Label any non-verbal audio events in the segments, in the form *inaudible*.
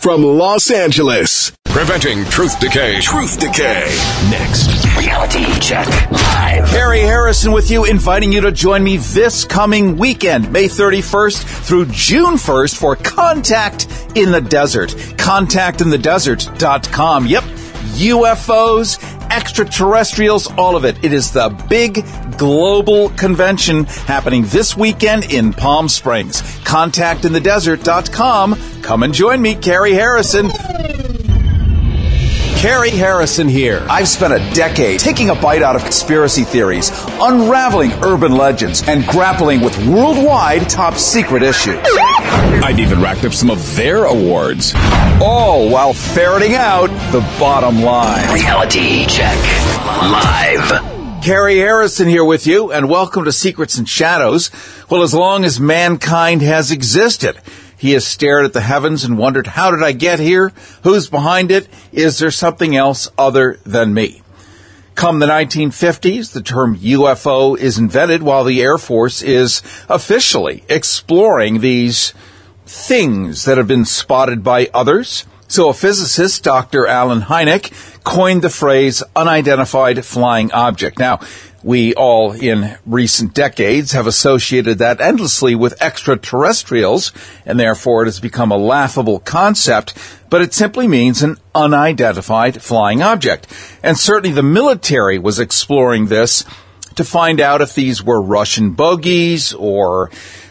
from Los Angeles. Preventing truth decay. Truth decay. Next. Reality check live. Cary Harrison with you, inviting you to join me this coming weekend, May 31st through June 1st for Contact in the Desert. ContactInTheDesert.com. Yep. UFOs, extraterrestrials, all of it. It is the big global convention happening this weekend in Palm Springs. ContactInTheDesert.com. Come and join me, Cary Harrison. Cary Harrison here. I've spent a decade taking a bite out of conspiracy theories, unraveling urban legends, and grappling with worldwide top secret issues. I've even racked up some of their awards. All while ferreting out the bottom line. Reality check live. Cary Harrison here with you, and welcome to Secrets and Shadows. Well, as long as mankind has existed, he has stared at the heavens and wondered, how did I get here? Who's behind it? Is there something else other than me? Come the 1950s, the term UFO is invented while the Air Force is officially exploring these things that have been spotted by others. So a physicist, Dr. Allen Hynek, coined the phrase unidentified flying object. Now, we all in recent decades have associated that endlessly with extraterrestrials, and therefore it has become a laughable concept, but it simply means an unidentified flying object. And certainly the military was exploring this to find out if these were Russian bogies or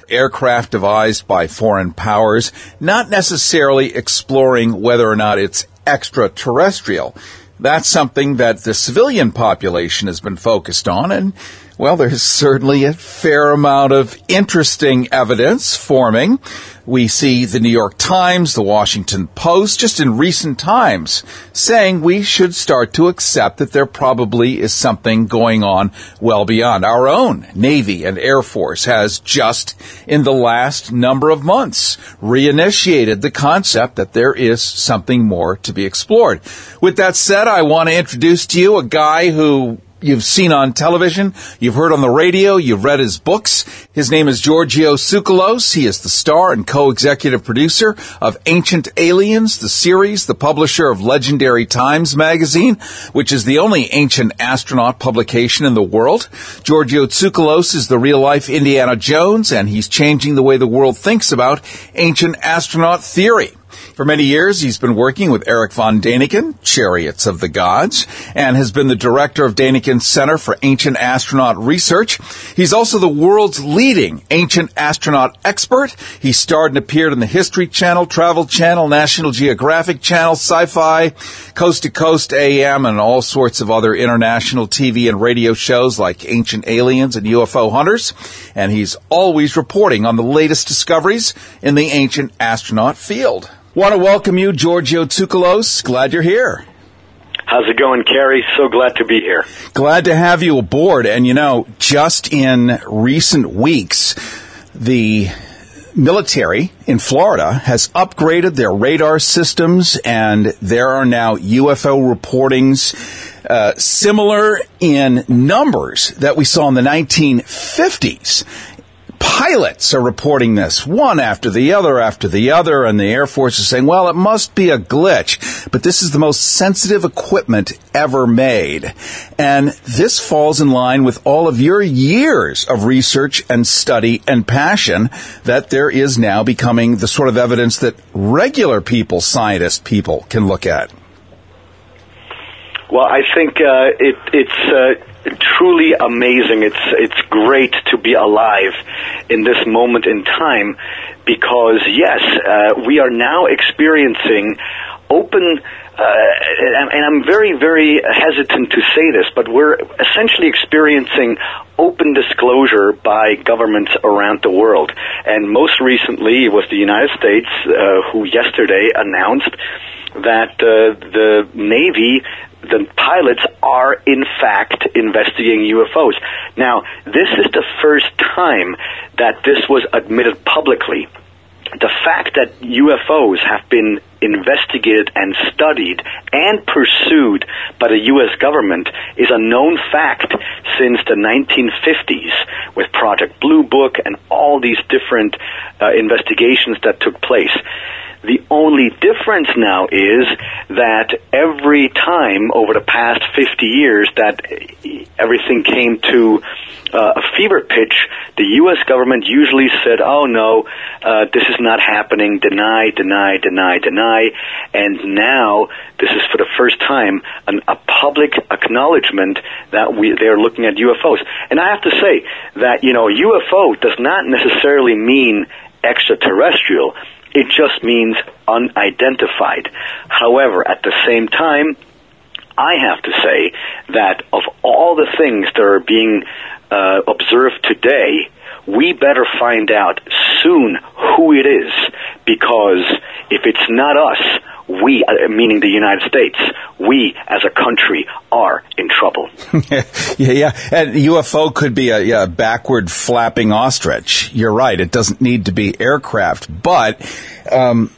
aircraft devised by foreign powers, not necessarily exploring whether or not it's extraterrestrial that's something that the civilian population has been focused on and well, there's certainly a fair amount of interesting evidence forming. We see the New York Times, the Washington Post, just in recent times, saying we should start to accept that there probably is something going on well beyond. Our own Navy and Air Force has just in the last number of months reinitiated the concept that there is something more to be explored. With that said, I want to introduce to you a guy who you've seen on television, you've heard on the radio, you've read his books. His name is Giorgio Tsoukalos. He is the star and co-executive producer of Ancient Aliens, the series, the publisher of Legendary Times magazine, which is the only ancient astronaut publication in the world. Giorgio Tsoukalos is the real life Indiana Jones, and he's changing the way the world thinks about ancient astronaut theory. For many years, he's been working with Eric von Däniken, Chariots of the Gods, and has been the director of Däniken Center for Ancient Astronaut Research. He's also the world's leading ancient astronaut expert. He starred and appeared in the History Channel, Travel Channel, National Geographic Channel, Sci-Fi, Coast to Coast AM, and all sorts of other international TV and radio shows like Ancient Aliens and UFO Hunters. And he's always reporting on the latest discoveries in the ancient astronaut field. Want to welcome you, Giorgio Tsoukalos. Glad you're here. How's it going, Cary? So glad to be here. Glad to have you aboard. And you know, just in recent weeks, the military in Florida has upgraded their radar systems and there are now UFO reportings uh, similar in numbers that we saw in the 1950s pilots are reporting this, one after the other after the other, and the Air Force is saying, well, it must be a glitch, but this is the most sensitive equipment ever made. And this falls in line with all of your years of research and study and passion that there is now becoming the sort of evidence that regular people, scientist people, can look at. Well, I think uh, it, it's uh, truly amazing. It's it's great to be alive in this moment in time because yes, uh, we are now experiencing open. Uh, and, I'm very, very hesitant to say this, but we're essentially experiencing open disclosure by governments around the world. And most recently, it was the United States uh, who yesterday announced that uh, the Navy the pilots are in fact investigating UFOs. Now, this is the first time that this was admitted publicly. The fact that UFOs have been investigated and studied and pursued by the U.S. government is a known fact since the 1950s with Project Blue Book and all these different uh, investigations that took place. The only difference now is that every time over the past 50 years that everything came to uh, a fever pitch, the U.S. government usually said, oh no, uh, this is not happening, deny, deny, deny, deny. And now, this is for the first time, an, a public acknowledgement that we, they're looking at UFOs. And I have to say that, you know, UFO does not necessarily mean extraterrestrial. It just means unidentified. However, at the same time, I have to say that of all the things that are being uh, observed today, we better find out soon who it is because if it's not us, we, uh, meaning the United States, we as a country are in trouble. *laughs* yeah, yeah. And UFO could be a yeah, backward flapping ostrich. You're right. It doesn't need to be aircraft, but um,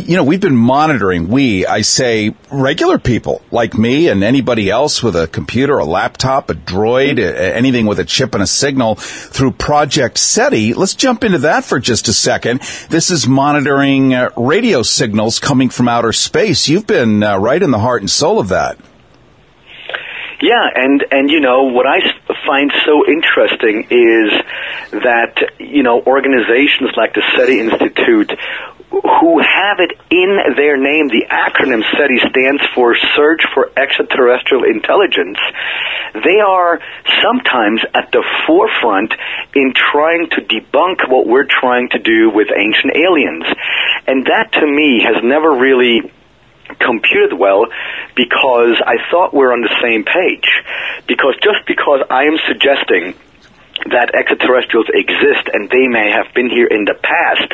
you know, we've been monitoring, we, I say, regular people like me and anybody else with a computer, a laptop, a droid, anything with a chip and a signal through Project SETI. Let's jump into that for just a second. This is monitoring uh, radio signals coming from outer space. You've been uh, right in the heart and soul of that. Yeah, and and you know what I find so interesting is that you know organizations like the SETI Institute who have it in their name. The acronym SETI stands for Search for Extraterrestrial Intelligence. They are sometimes at the forefront in trying to debunk what we're trying to do with ancient aliens. And that to me has never really computed well because I thought we're on the same page. Because just because I am suggesting that extraterrestrials exist and they may have been here in the past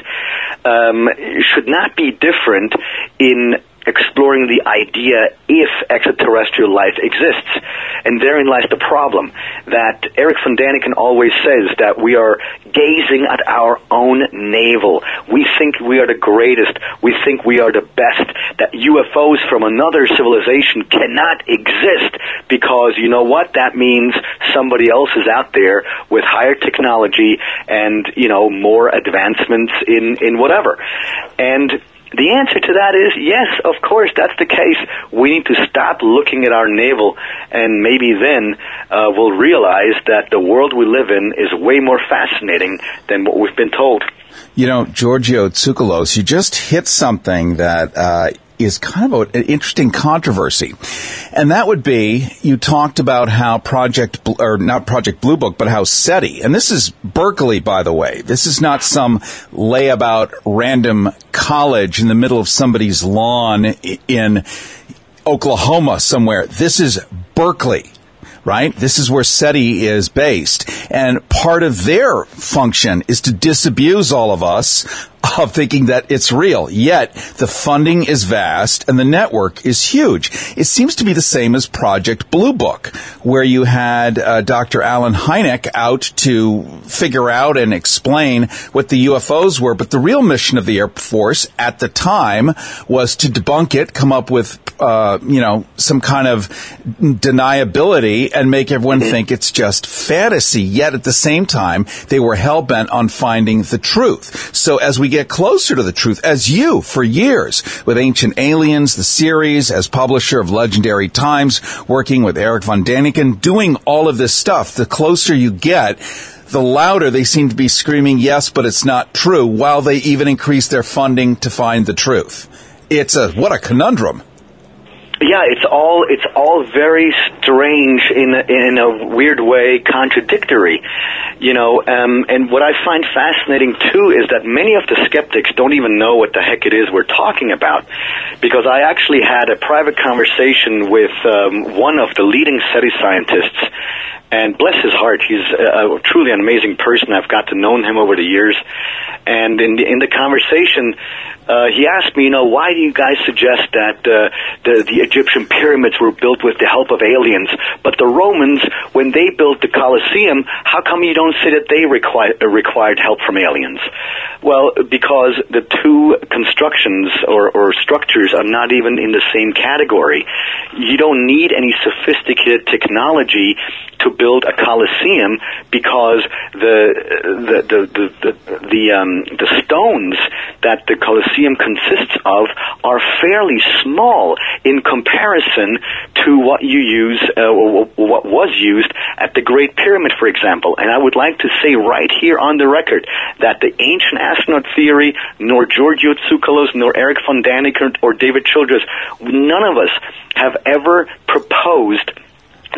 um, should not be different in exploring the idea if extraterrestrial life exists. And therein lies the problem that Eric von Daniken always says that we are gazing at our own navel. We think we are the greatest. We think we are the best. That UFOs from another civilization cannot exist because you know what? That means somebody else is out there with higher technology and, you know, more advancements in, in whatever. And the answer to that is yes, of course, that's the case. We need to stop looking at our navel, and maybe then uh, we'll realize that the world we live in is way more fascinating than what we've been told. You know, Giorgio Tsoukalos, you just hit something that uh, is kind of an interesting controversy. And that would be, you talked about how Project, or not Project Blue Book, but how SETI, and this is Berkeley, by the way. This is not some layabout random college in the middle of somebody's lawn in Oklahoma somewhere. This is Berkeley right? This is where SETI is based. And part of their function is to disabuse all of us of thinking that it's real. Yet the funding is vast and the network is huge. It seems to be the same as Project Blue Book, where you had uh, Dr. Allen Hynek out to figure out and explain what the UFOs were. But the real mission of the Air Force at the time was to debunk it, come up with, uh, you know, some kind of deniability and make everyone think it's just fantasy. Yet at the same time, they were hell bent on finding the truth. So as we get closer to the truth, as you for years with Ancient Aliens, the series, as publisher of Legendary Times, working with Eric von Daniken, doing all of this stuff, the closer you get, the louder they seem to be screaming, yes, but it's not true, while they even increase their funding to find the truth. It's a, what a conundrum yeah, it's all it's all very strange in a, in a weird way, contradictory, you know. Um, and what I find fascinating too is that many of the skeptics don't even know what the heck it is we're talking about, because I actually had a private conversation with um, one of the leading SETI scientists. And bless his heart, he's a, a truly an amazing person. I've got to know him over the years, and in the, in the conversation, uh, he asked me, you know, why do you guys suggest that uh, the, the Egyptian pyramids were built with the help of aliens, but the Romans, when they built the Colosseum, how come you don't say that they required, uh, required help from aliens? Well, because the two constructions or, or structures are not even in the same category. You don't need any sophisticated technology to build a Colosseum because the the the the, the, the, um, the stones that the Colosseum museum consists of are fairly small in comparison to what you use, uh, what was used at the Great Pyramid, for example. And I would like to say right here on the record that the ancient astronaut theory, nor Giorgio Tsoukalos, nor Eric von Daniken, or David Childress, none of us have ever proposed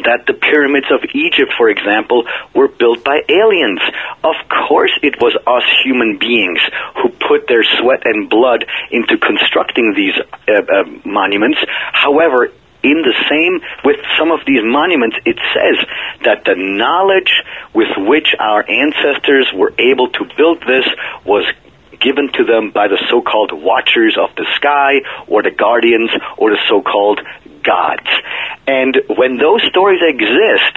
that the pyramids of Egypt, for example, were built by aliens. Of course, it was us human beings who put their sweat and blood into constructing these uh, uh, monuments. However, in the same with some of these monuments, it says that the knowledge with which our ancestors were able to build this was given to them by the so-called watchers of the sky or the guardians or the so-called gods. And when those stories exist,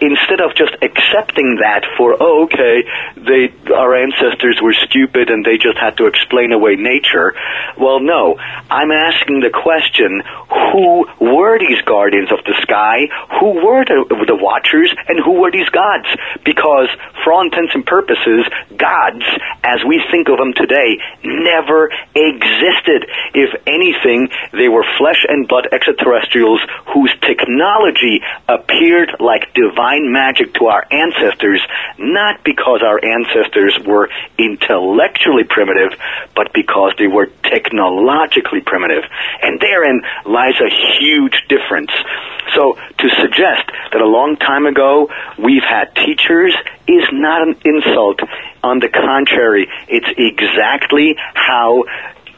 instead of just accepting that for, oh, okay, they, our ancestors were stupid and they just had to explain away nature, well, no. I'm asking the question, who were these guardians of the sky? Who were the, the watchers? And who were these gods? Because, for all intents and purposes, gods, as we think of them today, never existed. If anything, they were flesh and blood extraterrestrials whose technology appeared like divine magic to our ancestors, not because our ancestors were intellectually primitive, but because they were technologically primitive. And therein lies a huge difference. So to suggest that a long time ago we've had teachers is not an insult. On the contrary, it's exactly how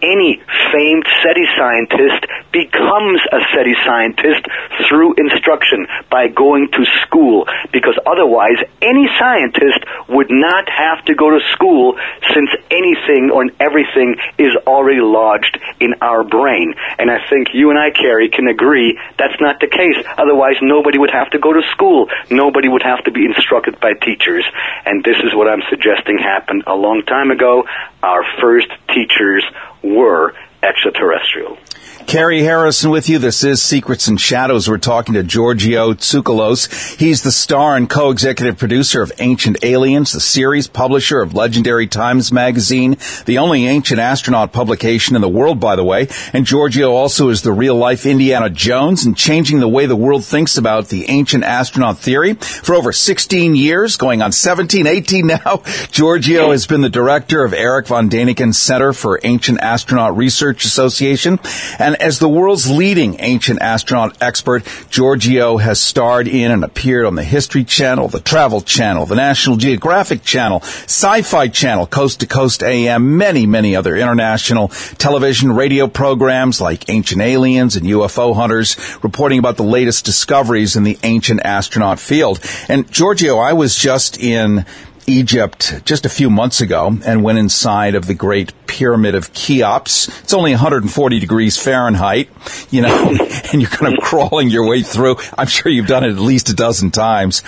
any famed SETI scientist becomes a SETI scientist through instruction by going to school because otherwise any scientist would not have to go to school since anything or everything is already lodged in our brain. And I think you and I, Cary, can agree that's not the case. Otherwise nobody would have to go to school. Nobody would have to be instructed by teachers. And this is what I'm suggesting happened a long time ago. Our first teachers were extraterrestrial. Cary Harrison with you. This is Secrets and Shadows. We're talking to Giorgio Tsoukalos. He's the star and co-executive producer of Ancient Aliens, the series, publisher of Legendary Times magazine, the only ancient astronaut publication in the world, by the way. And Giorgio also is the real life Indiana Jones and changing the way the world thinks about the ancient astronaut theory for over 16 years, going on 17, 18 now. *laughs* Giorgio has been the director of Eric von Daniken Center for Ancient Astronaut Research Association and as the world's leading ancient astronaut expert, Giorgio has starred in and appeared on the History Channel, the Travel Channel, the National Geographic Channel, Sci-Fi Channel, Coast to Coast AM, many, many other international television, radio programs like Ancient Aliens and UFO Hunters, reporting about the latest discoveries in the ancient astronaut field. And Giorgio, I was just in Egypt just a few months ago and went inside of the Great Pyramid of Cheops. It's only 140 degrees Fahrenheit, you know, *laughs* and you're kind of crawling your way through. I'm sure you've done it at least a dozen times.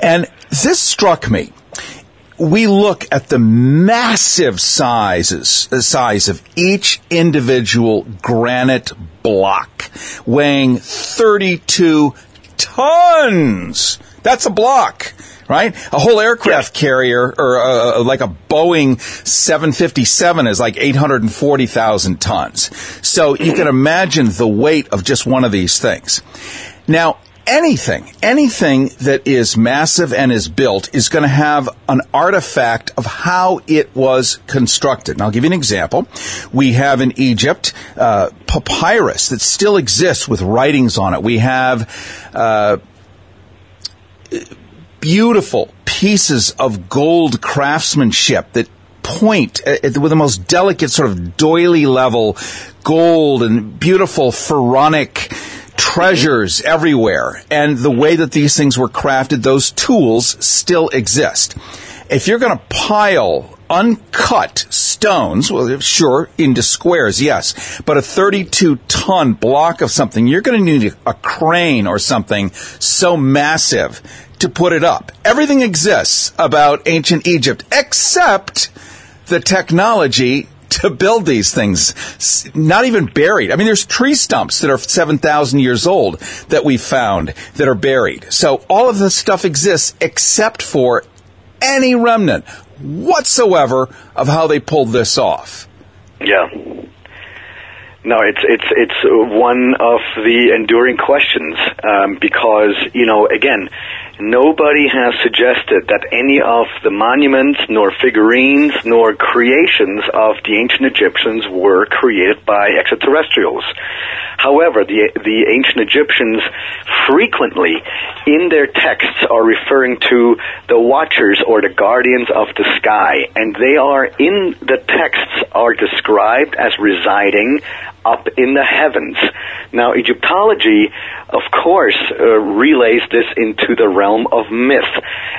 And this struck me. We look at the massive sizes, the size of each individual granite block weighing 32 tons. That's a block right? A whole aircraft carrier or uh, uh like a Boeing 757 is like 840,000 tons. So you can imagine the weight of just one of these things. Now, anything, anything that is massive and is built is going to have an artifact of how it was constructed. And I'll give you an example. We have in Egypt uh, papyrus that still exists with writings on it. We have uh, beautiful pieces of gold craftsmanship that point uh, with the most delicate sort of doily level gold and beautiful pharaonic treasures everywhere. And the way that these things were crafted, those tools still exist. If you're going to pile uncut stones, well, sure, into squares, yes, but a 32 ton block of something, you're going to need a crane or something so massive to put it up. Everything exists about ancient Egypt except the technology to build these things. Not even buried. I mean, there's tree stumps that are 7,000 years old that we found that are buried. So all of this stuff exists except for any remnant whatsoever of how they pulled this off. Yeah. No, it's it's it's one of the enduring questions um, because you know again, nobody has suggested that any of the monuments, nor figurines, nor creations of the ancient Egyptians were created by extraterrestrials. However, the the ancient Egyptians frequently in their texts are referring to the watchers or the guardians of the sky, and they are in the texts are described as residing up in the heavens. Now, Egyptology, of course, uh, relays this into the realm of myth,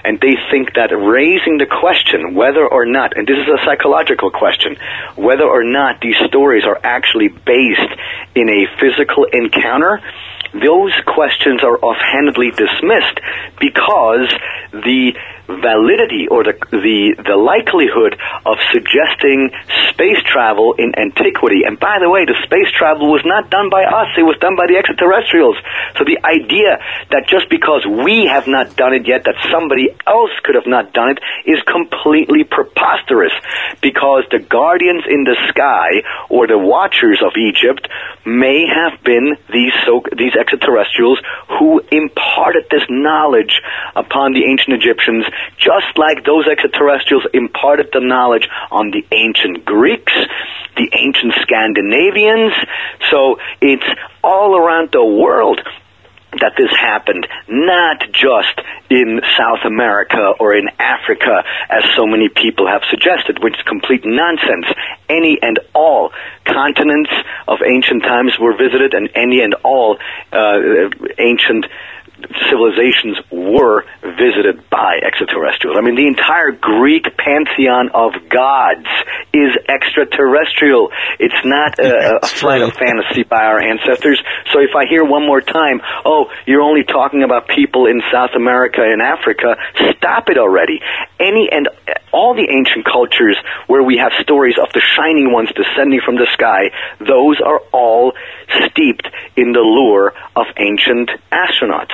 and they think that raising the question whether or not, and this is a psychological question, whether or not these stories are actually based in a physical encounter, those questions are offhandedly dismissed because the validity or the, the, the likelihood of suggesting space travel in antiquity. And by the way, the space travel was not done by us, it was done by the extraterrestrials. So the idea that just because we have not done it yet, that somebody else could have not done it, is completely preposterous. Because the guardians in the sky, or the watchers of Egypt, may have been these so, these extraterrestrials who imparted this knowledge upon the ancient Egyptians just like those extraterrestrials imparted the knowledge on the ancient Greeks, the ancient Scandinavians. So it's all around the world that this happened, not just in South America or in Africa, as so many people have suggested, which is complete nonsense. Any and all continents of ancient times were visited, and any and all uh, ancient civilizations were visited by extraterrestrials. I mean, the entire Greek pantheon of gods is extraterrestrial. It's not a, a flight of fantasy by our ancestors. So if I hear one more time, oh, you're only talking about people in South America and Africa, stop it already. Any and all the ancient cultures where we have stories of the shining ones descending from the sky, those are all steeped in the lure of ancient astronauts.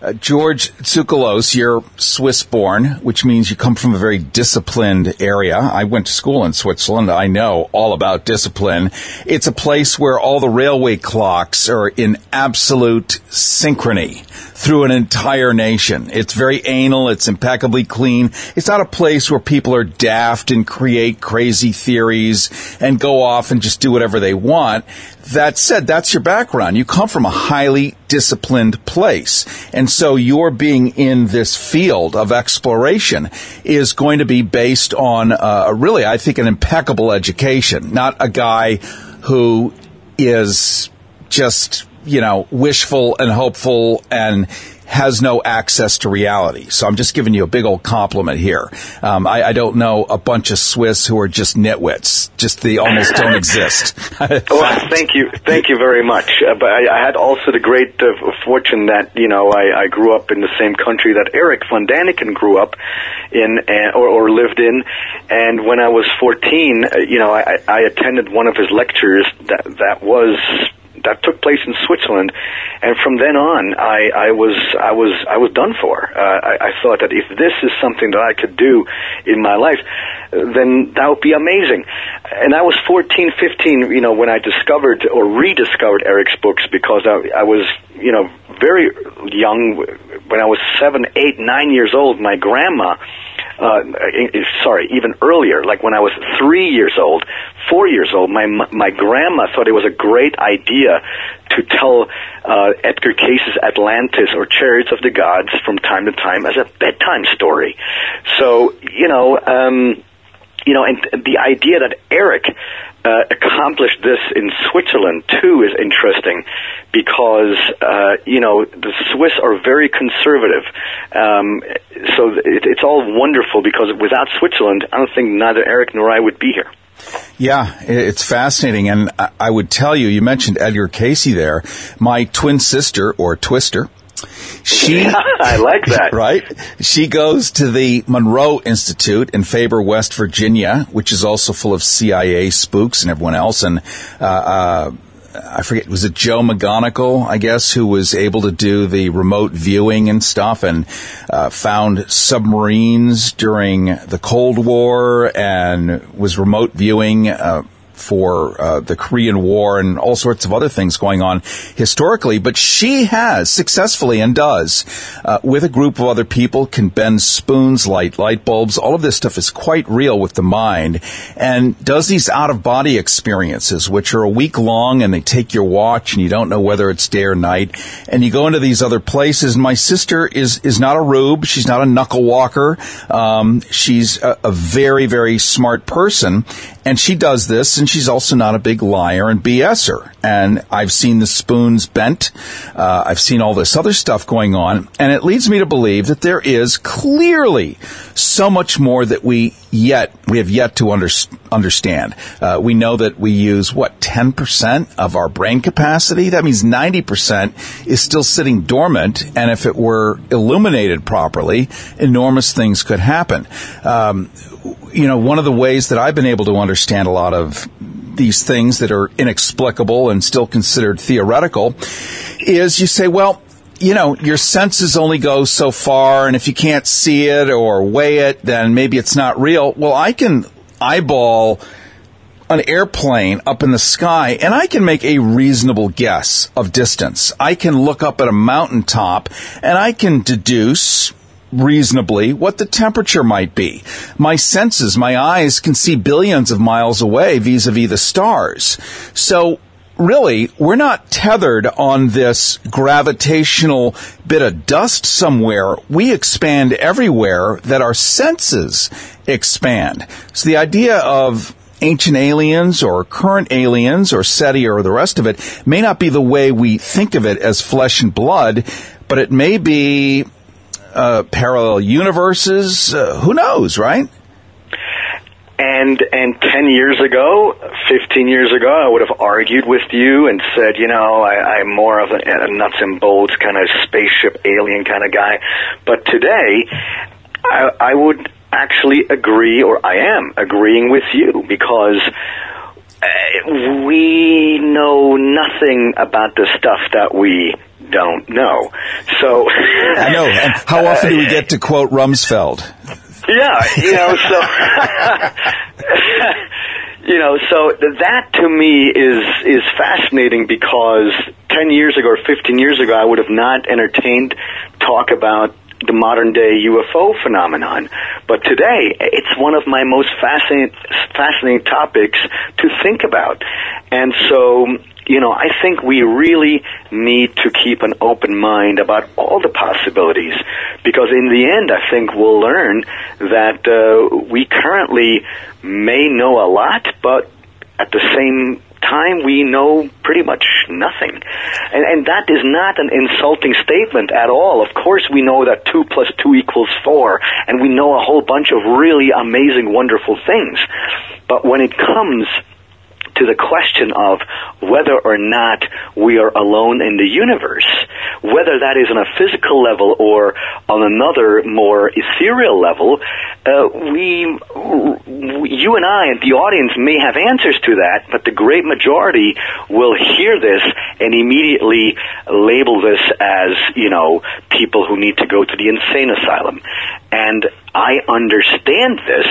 Uh, George Tsoukalos, you're Swiss born, which means you come from a very disciplined area. I went to school in Switzerland. I know all about discipline. It's a place where all the railway clocks are in absolute synchrony through an entire nation. It's very anal. It's impeccably clean. It's not a place where people are daft and create crazy theories and go off and just do whatever they want. That said, that's your background. You come from a highly disciplined place. And so your being in this field of exploration is going to be based on, uh, really, I think, an impeccable education, not a guy who is just, you know, wishful and hopeful and has no access to reality. So I'm just giving you a big old compliment here. Um, I, I, don't know a bunch of Swiss who are just nitwits. Just they almost don't *laughs* exist. *laughs* well, thank you, thank you very much. Uh, but I, I, had also the great uh, fortune that you know I, I, grew up in the same country that Eric von Daniken grew up in uh, or, or, lived in. And when I was 14, uh, you know, I, I attended one of his lectures that that was that took place in Switzerland, and from then on, I, I was I was I was done for. Uh, I, I thought that if this is something that I could do in my life, then that would be amazing. And I was 14, 15, you know, when I discovered or rediscovered Eric's books because I, I was, you know, very young. When I was seven, eight, nine years old, my grandma uh, sorry, even earlier, like when I was three years old, four years old, my my grandma thought it was a great idea to tell uh, Edgar Cayce's Atlantis or Chariots of the Gods from time to time as a bedtime story. So you know. Um, you know, and the idea that Eric uh, accomplished this in Switzerland too is interesting because uh, you know the Swiss are very conservative. Um, so it, it's all wonderful because without Switzerland, I don't think neither Eric nor I would be here. Yeah, it's fascinating. And I would tell you, you mentioned Edgar Cayce there. My twin sister, or Twister, she, *laughs* I like that. *laughs* Right? She goes to the Monroe Institute in Faber, West Virginia, which is also full of CIA spooks and everyone else. And, uh, uh, I forget, was it Joe McMoneagle, I guess, who was able to do the remote viewing and stuff and uh, found submarines during the Cold War and was remote viewing uh, for uh, the Korean War and all sorts of other things going on historically. But she has successfully and does, uh, with a group of other people, can bend spoons, light light bulbs. All of this stuff is quite real with the mind, and does these out of body experiences, which are a week long, and they take your watch, and you don't know whether it's day or night, and you go into these other places. My sister is is not a rube. She's not a knuckle walker. Um, she's a, a very very smart person, and she does this, and she's also not a big liar and BSer. And I've seen the spoons bent. Uh, I've seen all this other stuff going on, and it leads me to believe that there is clearly so much more that we yet we have yet to under, understand. Uh, we know that we use what ten percent of our brain capacity. That means ninety percent is still sitting dormant, and if it were illuminated properly, enormous things could happen. Um, you know, one of the ways that I've been able to understand a lot of these things that are inexplicable and still considered theoretical is you say, well, you know, your senses only go so far, and if you can't see it or weigh it, then maybe it's not real. Well, I can eyeball an airplane up in the sky and I can make a reasonable guess of distance. I can look up at a mountaintop and I can deduce reasonably what the temperature might be. My senses, my eyes can see billions of miles away vis-a-vis the stars. So really, we're not tethered on this gravitational bit of dust somewhere. We expand everywhere that our senses expand. So the idea of ancient aliens or current aliens or SETI or the rest of it may not be the way we think of it as flesh and blood, but it may be uh, parallel universes. Uh, who knows, right? And and ten years ago, fifteen years ago, I would have argued with you and said, you know, I, I'm more of a, a nuts and bolts kind of spaceship alien kind of guy. But today, I, I would actually agree, or I am agreeing with you because uh, we know nothing about the stuff that we don't know. So I know. And how *laughs* often do we uh, get to quote Rumsfeld? Yeah, you know, so *laughs* you know, so that to me is is fascinating because 10 years ago or 15 years ago I would have not entertained talk about the modern day UFO phenomenon. But today, it's one of my most fascinating, fascinating topics to think about. And so, you know, I think we really need to keep an open mind about all the possibilities because in the end, I think we'll learn that uh, we currently may know a lot, but at the same time we know pretty much nothing. And, and that is not an insulting statement at all. Of course we know that 2 plus 2 equals 4, and we know a whole bunch of really amazing, wonderful things. But when it comes to the question of whether or not we are alone in the universe, whether that is on a physical level or on another more ethereal level, uh, we, you and I and the audience may have answers to that, but the great majority will hear this and immediately label this as, you know, people who need to go to the insane asylum. And I understand this.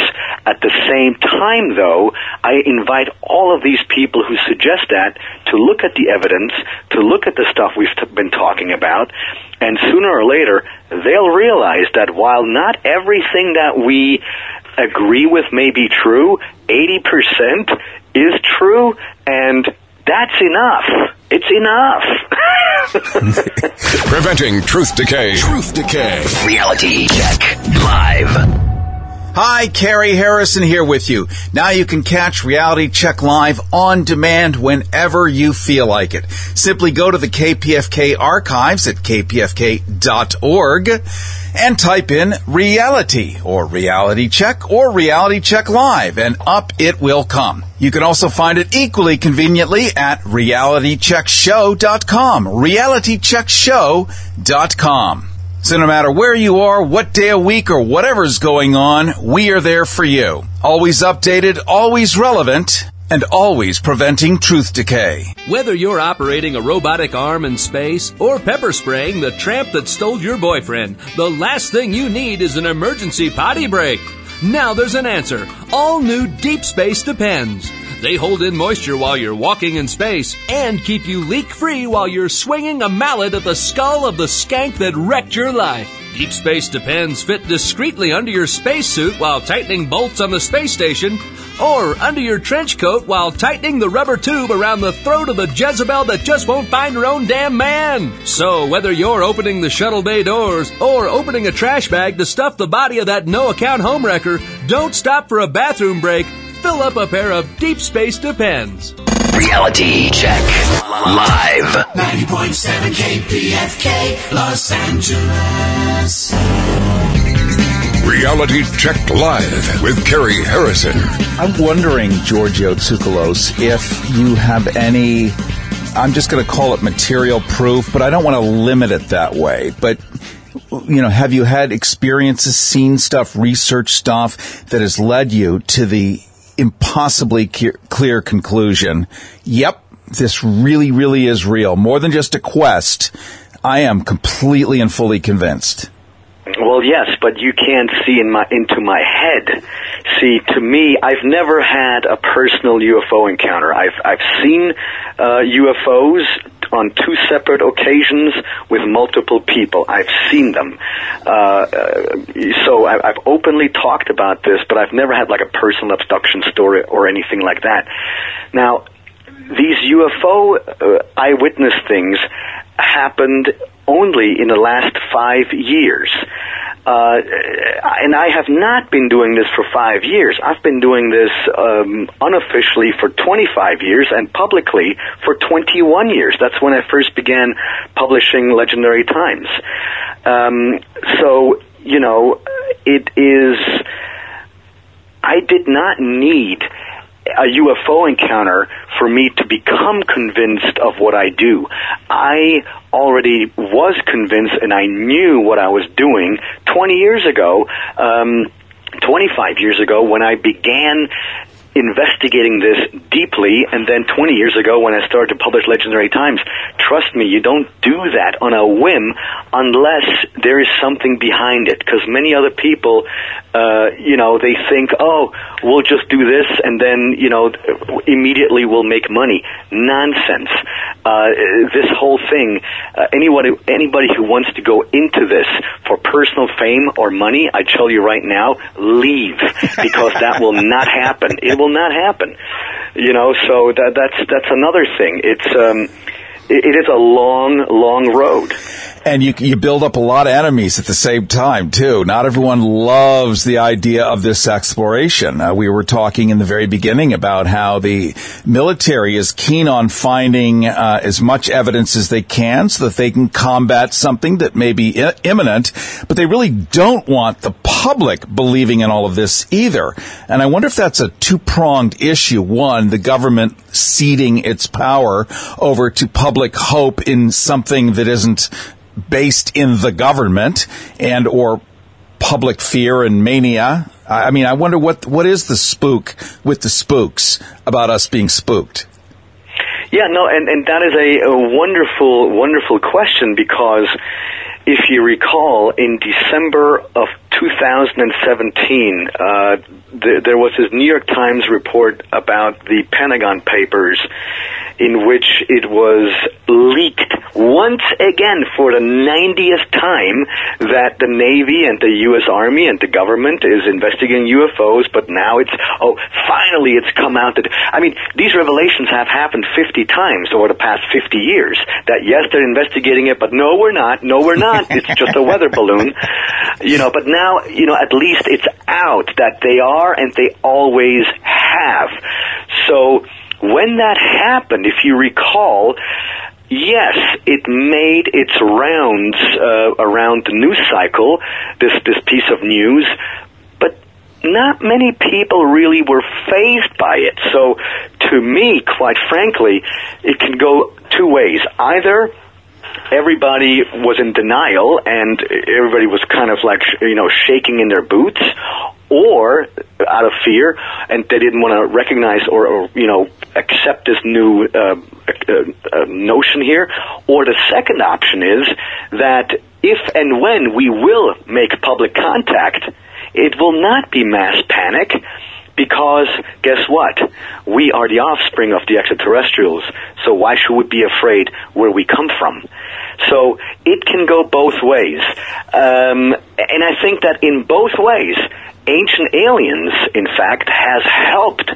At the same time, though, I invite all of these people who suggest that to look at the evidence, to look at the stuff we've t- been talking about, and sooner or later, they'll realize that while not everything that we agree with may be true, 80% is true, and that's enough. It's enough. *laughs* Preventing truth decay. Truth decay. Reality check live. Hi, Cary Harrison here with you. Now you can catch Reality Check Live on demand whenever you feel like it. Simply go to the KPFK archives at kpfk.org and type in reality or reality check or reality check live and up it will come. You can also find it equally conveniently at realitycheckshow.com. realitycheckshow.com. So no matter where you are, what day of week, or whatever's going on, we are there for you. Always updated, always relevant, and always preventing truth decay. Whether you're operating a robotic arm in space or pepper spraying the tramp that stole your boyfriend, the last thing you need is an emergency potty break. Now there's an answer. All new Deep Space Depends. They hold in moisture while you're walking in space and keep you leak free while you're swinging a mallet at the skull of the skank that wrecked your life. Deep Space Depends fit discreetly under your spacesuit while tightening bolts on the space station, or under your trench coat while tightening the rubber tube around the throat of the Jezebel that just won't find her own damn man. So, whether you're opening the shuttle bay doors or opening a trash bag to stuff the body of that no account homewrecker, don't stop for a bathroom break. Fill up a pair of Deep Space Depends. Reality check. Live. 90.7 KPFK, Los Angeles. Reality Check Live with Cary Harrison. I'm wondering, Giorgio Tsoukalos, if you have any, I'm just going to call it material proof, but I don't want to limit it that way. But, you know, have you had experiences, seen stuff, research stuff that has led you to the impossibly clear conclusion? Yep, this really, really is real. More than just a quest. I am completely and fully convinced. Well, yes, but you can't see in my into my head. See, to me, I've never had a personal UFO encounter. I've I've seen uh, UFOs on two separate occasions with multiple people. I've seen them. Uh, uh, so I, I've openly talked about this, but I've never had like a personal abduction story or anything like that. Now, these UFO uh, eyewitness things happened only in the last five years. Uh, and I have not been doing this for five years. I've been doing this um, unofficially for 25 years and publicly for 21 years. That's when I first began publishing Legendary Times. Um, so, you know, it is. I did not need a UFO encounter for me to become convinced of what I do. I already was convinced and I knew what I was doing 20 years ago, um, 25 years ago when I began investigating this deeply and then 20 years ago when I started to publish Legendary Times. Trust me, you don't do that on a whim unless there is something behind it because many other people uh, you know, they think, oh, we'll just do this and then, you know, immediately we'll make money. Nonsense. Uh, this whole thing, uh, anybody, anybody who wants to go into this for personal fame or money, I tell you right now, leave because that will not happen. It will not happen. You know, so that, that's, that's another thing. It's, um, it, it is a long, long road and you you build up a lot of enemies at the same time too. Not everyone loves the idea of this exploration. Uh, we were talking in the very beginning about how the military is keen on finding uh, as much evidence as they can so that they can combat something that may be I- imminent, but they really don't want the public believing in all of this either. And I wonder if that's a two pronged issue. One, the government ceding its power over to public hope in something that isn't based in the government and or public fear and mania. I mean, I wonder what what is the spook with the spooks about us being spooked. Yeah, no, and and that is a, a wonderful wonderful question because if you recall, in December of 2017, uh, th- there was this New York Times report about the Pentagon Papers in which it was leaked once again for the 90th time that the Navy and the U.S. Army and the government is investigating UFOs, but now it's, oh, finally it's come out that, I mean, these revelations have happened 50 times over the past 50 years that yes, they're investigating it, but no, we're not, no, we're not, it's just a weather balloon, you know, but now, you know, at least it's out that they are and they always have. So, when that happened, if you recall, Yes, it made its rounds uh, around the news cycle. This this piece of news, but not many people really were fazed by it. So, to me, quite frankly, it can go two ways. Either everybody was in denial and everybody was kind of like you know shaking in their boots or out of fear, and they didn't want to recognize or, or you know accept this new uh, uh, uh, notion here. Or the second option is that if and when we will make public contact, it will not be mass panic Because guess what? We are the offspring of the extraterrestrials. So why should we be afraid where we come from? So it can go both ways. Um, and I think that in both ways, Ancient Aliens, in fact, has helped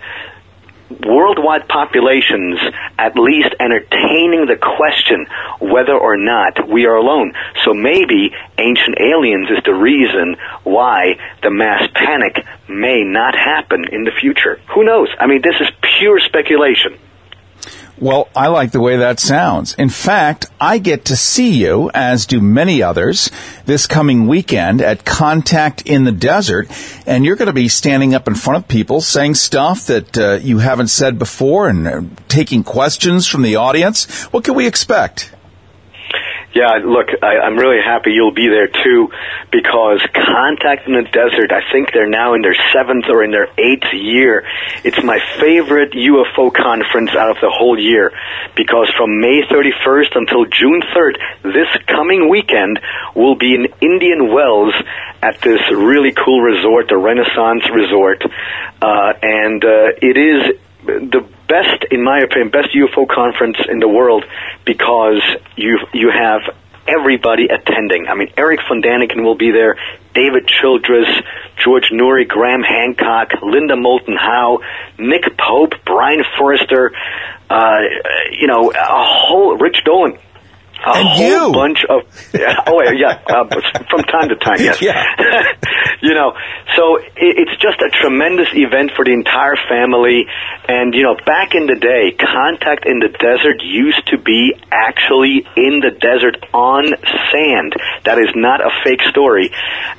worldwide populations at least entertaining the question whether or not we are alone. So maybe ancient aliens is the reason why the mass panic may not happen in the future. Who knows? I mean, this is pure speculation. Well, I like the way that sounds. In fact, I get to see you, as do many others, this coming weekend at Contact in the Desert, and you're going to be standing up in front of people saying stuff that uh, you haven't said before and uh, taking questions from the audience. What can we expect? Yeah, look, I, I'm really happy you'll be there too, because Contact in the Desert, I think they're now in their seventh or in their eighth year. It's my favorite UFO conference out of the whole year, because from May 31st until June 3rd, this coming weekend, will be in Indian Wells at this really cool resort, the Renaissance Resort, uh, and uh, it is the best, in my opinion, best UFO conference in the world because you you have everybody attending. I mean, Erich von Daniken will be there, David Childress, George Noory, Graham Hancock, Linda Moulton Howe, Nick Pope, Brien Foerster, uh, you know, a whole Rich Dolan a And whole you. bunch of *laughs* oh yeah uh, from time to time *laughs* yes Yeah. *laughs* you know so it, it's just a tremendous event for the entire family. And you know back in the day contact in the desert used to be actually in the desert on sand. That is not a fake story.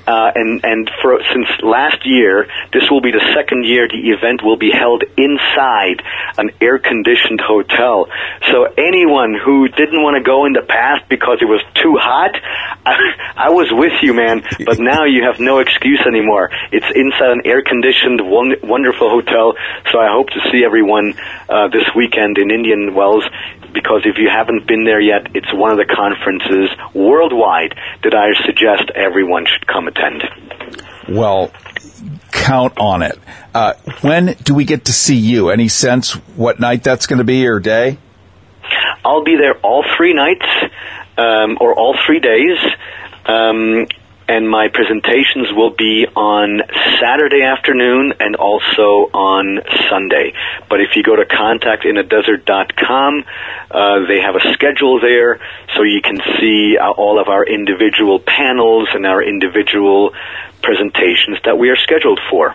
Uh, and and for since last year this will be the second year the event will be held inside an air conditioned hotel. So anyone who didn't want to go in the past because it was too hot I, *laughs* I was with you man. But now you have no excuse anymore it's inside an air conditioned won- wonderful hotel so I hope to see everyone uh, this weekend in Indian Wells because if you haven't been there yet it's one of the conferences worldwide that I suggest everyone should come attend Well, count on it. Uh, when do we get to see you? Any sense what night that's going to be or day? I'll be there all three nights um, or all three days. Um, and my presentations will be on Saturday afternoon and also on Sunday. But if you go to contactinaDesert.com, uh, they have a schedule there so you can see uh, all of our individual panels and our individual presentations that we are scheduled for.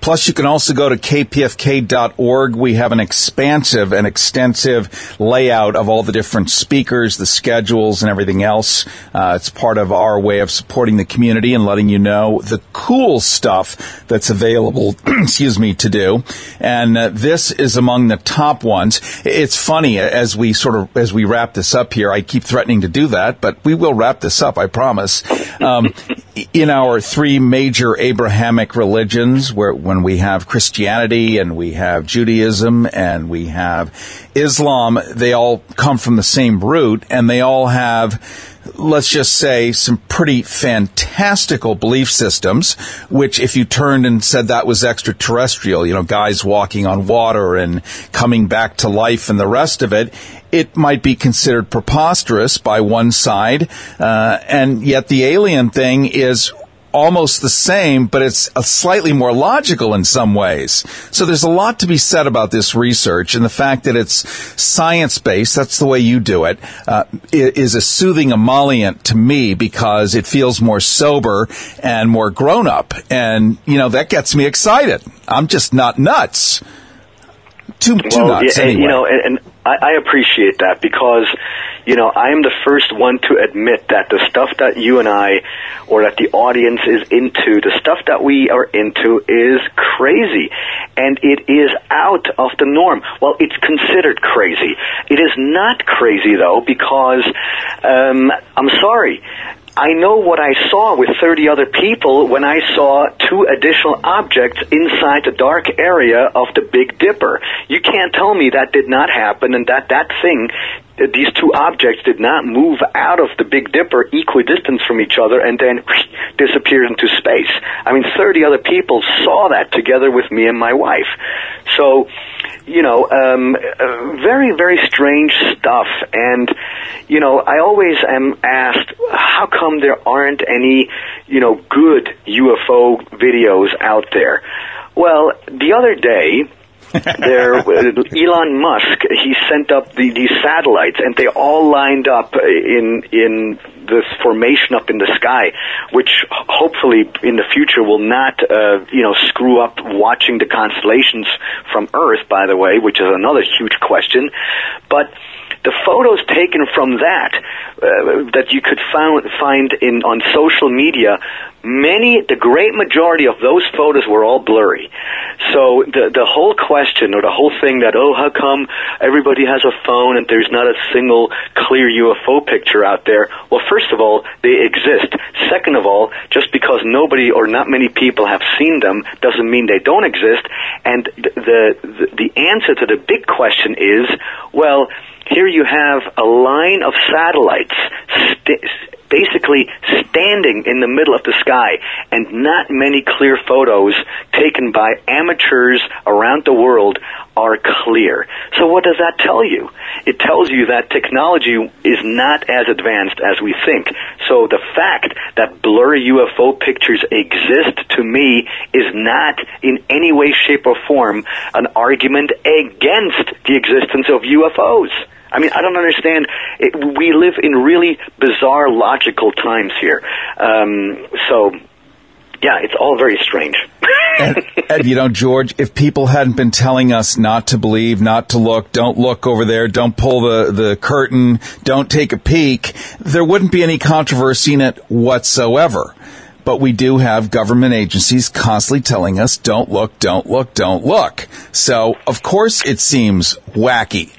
Plus, you can also go to kpfk.org. We have an expansive and extensive layout of all the different speakers, the schedules, and everything else. Uh, it's part of our way of supporting the community and letting you know the cool stuff that's available, *clears throat* excuse me, to do. And uh, this is among the top ones. It's funny as we sort of, as we wrap this up here, I keep threatening to do that, but we will wrap this up, I promise. Um, *laughs* in our three major Abrahamic religions, where when we have Christianity and we have Judaism and we have Islam, they all come from the same root and they all have let's just say some pretty fantastical belief systems, which if you turned and said that was extraterrestrial, you know, guys walking on water and coming back to life and the rest of it, it might be considered preposterous by one side, uh, and yet the alien thing is almost the same, but it's a slightly more logical in some ways. So there's a lot to be said about this research, and the fact that it's science based, that's the way you do it, uh, is a soothing emollient to me because it feels more sober and more grown up. And, you know, that gets me excited. I'm just not nuts. Too well, nuts, yeah, anyway. you know, and, and I, I appreciate that because, you know, I am the first one to admit that the stuff that you and I, or that the audience is into, the stuff that we are into is crazy, and it is out of the norm. Well, it's considered crazy. It is not crazy though because, um, I'm sorry. I know what I saw with 30 other people when I saw two additional objects inside the dark area of the Big Dipper. You can't tell me that did not happen and that that thing these two objects did not move out of the Big Dipper equidistant from each other and then *laughs* disappeared into space. I mean, 30 other people saw that together with me and my wife. So, you know, um, uh, very, very strange stuff. And, you know, I always am asked, how come there aren't any, you know, good UFO videos out there? Well, the other day, there, Elon Musk, he sent up the, these satellites, and they all lined up in in this formation up in the sky, which hopefully in the future will not, uh, you know, screw up watching the constellations from Earth. By the way, which is another huge question, but the photos taken from that uh, that you could found, find in on social media many the great majority of those photos were all blurry so the the whole question or the whole thing that oh how come everybody has a phone and there's not a single clear UFO picture out there well first of all they exist. Second of all just because nobody or not many people have seen them doesn't mean they don't exist. And the the, the answer to the big question is well here you have a line of satellites st- basically standing in the middle of the sky and not many clear photos taken by amateurs around the world are clear. So what does that tell you? It tells you that technology is not as advanced as we think. So the fact that blurry UFO pictures exist to me is not in any way, shape, or form an argument against the existence of UFOs. I mean, I don't understand. It, we live in really bizarre logical times here. Um, so, yeah, it's all very strange. And, and, you know, George, if people hadn't been telling us not to believe, not to look, don't look over there, don't pull the, the curtain, don't take a peek, there wouldn't be any controversy in it whatsoever. But we do have government agencies constantly telling us, don't look, don't look, don't look. So, of course, it seems wacky.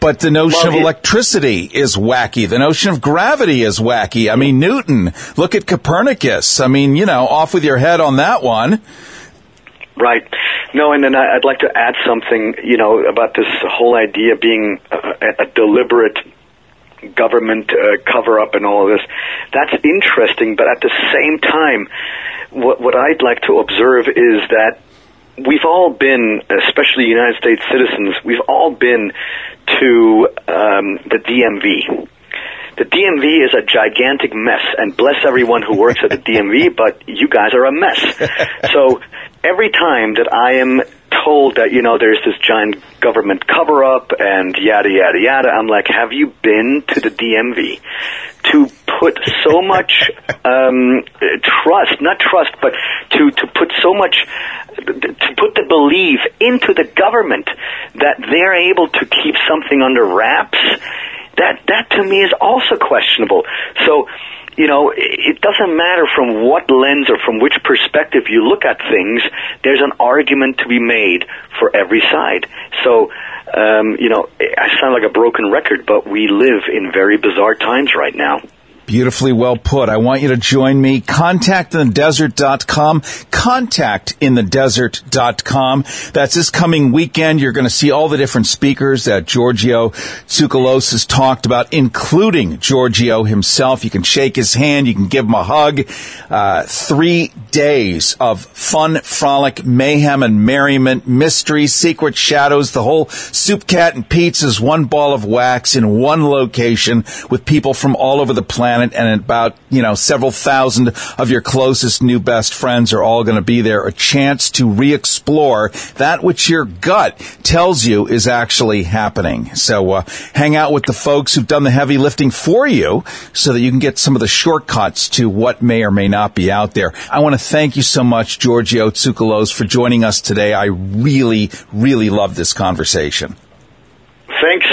But the notion well, of electricity is wacky. The notion of gravity is wacky. I mean, Newton, look at Copernicus. I mean, you know, off with your head on that one. Right. No, and then I'd like to add something, you know, about this whole idea being a, a deliberate government uh, cover up and all of this. That's interesting, but at the same time, what, what I'd like to observe is that we've all been, especially United States citizens, we've all been to um, the DMV. The DMV is a gigantic mess, and bless everyone who works at the DMV, but you guys are a mess. *laughs* so every time that I am told that you know there's this giant government cover up and yada yada yada, I'm like, have you been to the DMV? To put so *laughs* much um, trust, not trust, but to to put so much to put the belief into the government that they're able to keep something under wraps, that that to me is also questionable. So you know, it doesn't matter from what lens or from which perspective you look at things, there's an argument to be made for every side. So, um, you know, I sound like a broken record, but we live in very bizarre times right now. Beautifully well put. I want you to join me. Contactinthedesert.com. Contactinthedesert.com. That's this coming weekend. You're going to see all the different speakers that Giorgio Tsoukalos has talked about, including Giorgio himself. You can shake his hand. You can give him a hug. Uh, three days of fun, frolic, mayhem, and merriment, mystery, secret shadows, the whole soup cat and pizzas, one ball of wax in one location with people from all over the planet planet and about, you know, several thousand of your closest new best friends are all going to be there. A chance to re-explore that which your gut tells you is actually happening. So, uh, hang out with the folks who've done the heavy lifting for you so that you can get some of the shortcuts to what may or may not be out there. I want to thank you so much, Giorgio Tsoukalos, for joining us today. I really, really love this conversation.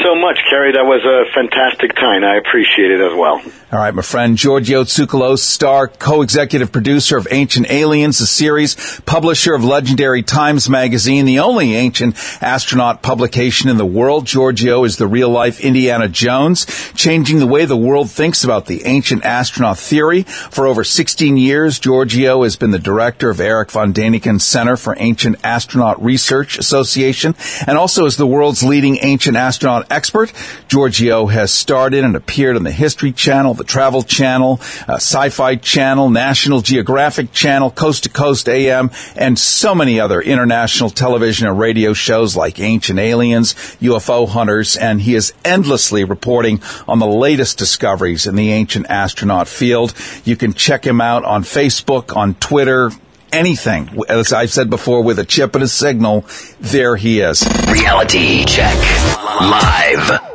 So much, Cary. That was a fantastic time. I appreciate it as well. All right, my friend Giorgio Tsoukalos, star, co-executive producer of Ancient Aliens, a series, publisher of legendary Times Magazine, the only ancient astronaut publication in the world. Giorgio is the real-life Indiana Jones, changing the way the world thinks about the ancient astronaut theory. For over 16 years, Giorgio has been the director of Erich von Däniken Center for Ancient Astronaut Research Association, and also is the world's leading ancient astronaut expert. Giorgio has starred in and appeared on the History Channel, the Travel Channel, uh, Sci-Fi Channel, National Geographic Channel, Coast to Coast AM, and so many other international television and radio shows like Ancient Aliens, UFO Hunters, and he is endlessly reporting on the latest discoveries in the ancient astronaut field. You can check him out on Facebook, on Twitter, anything. As I've said before, with a chip and a signal, there he is. Reality check. Live.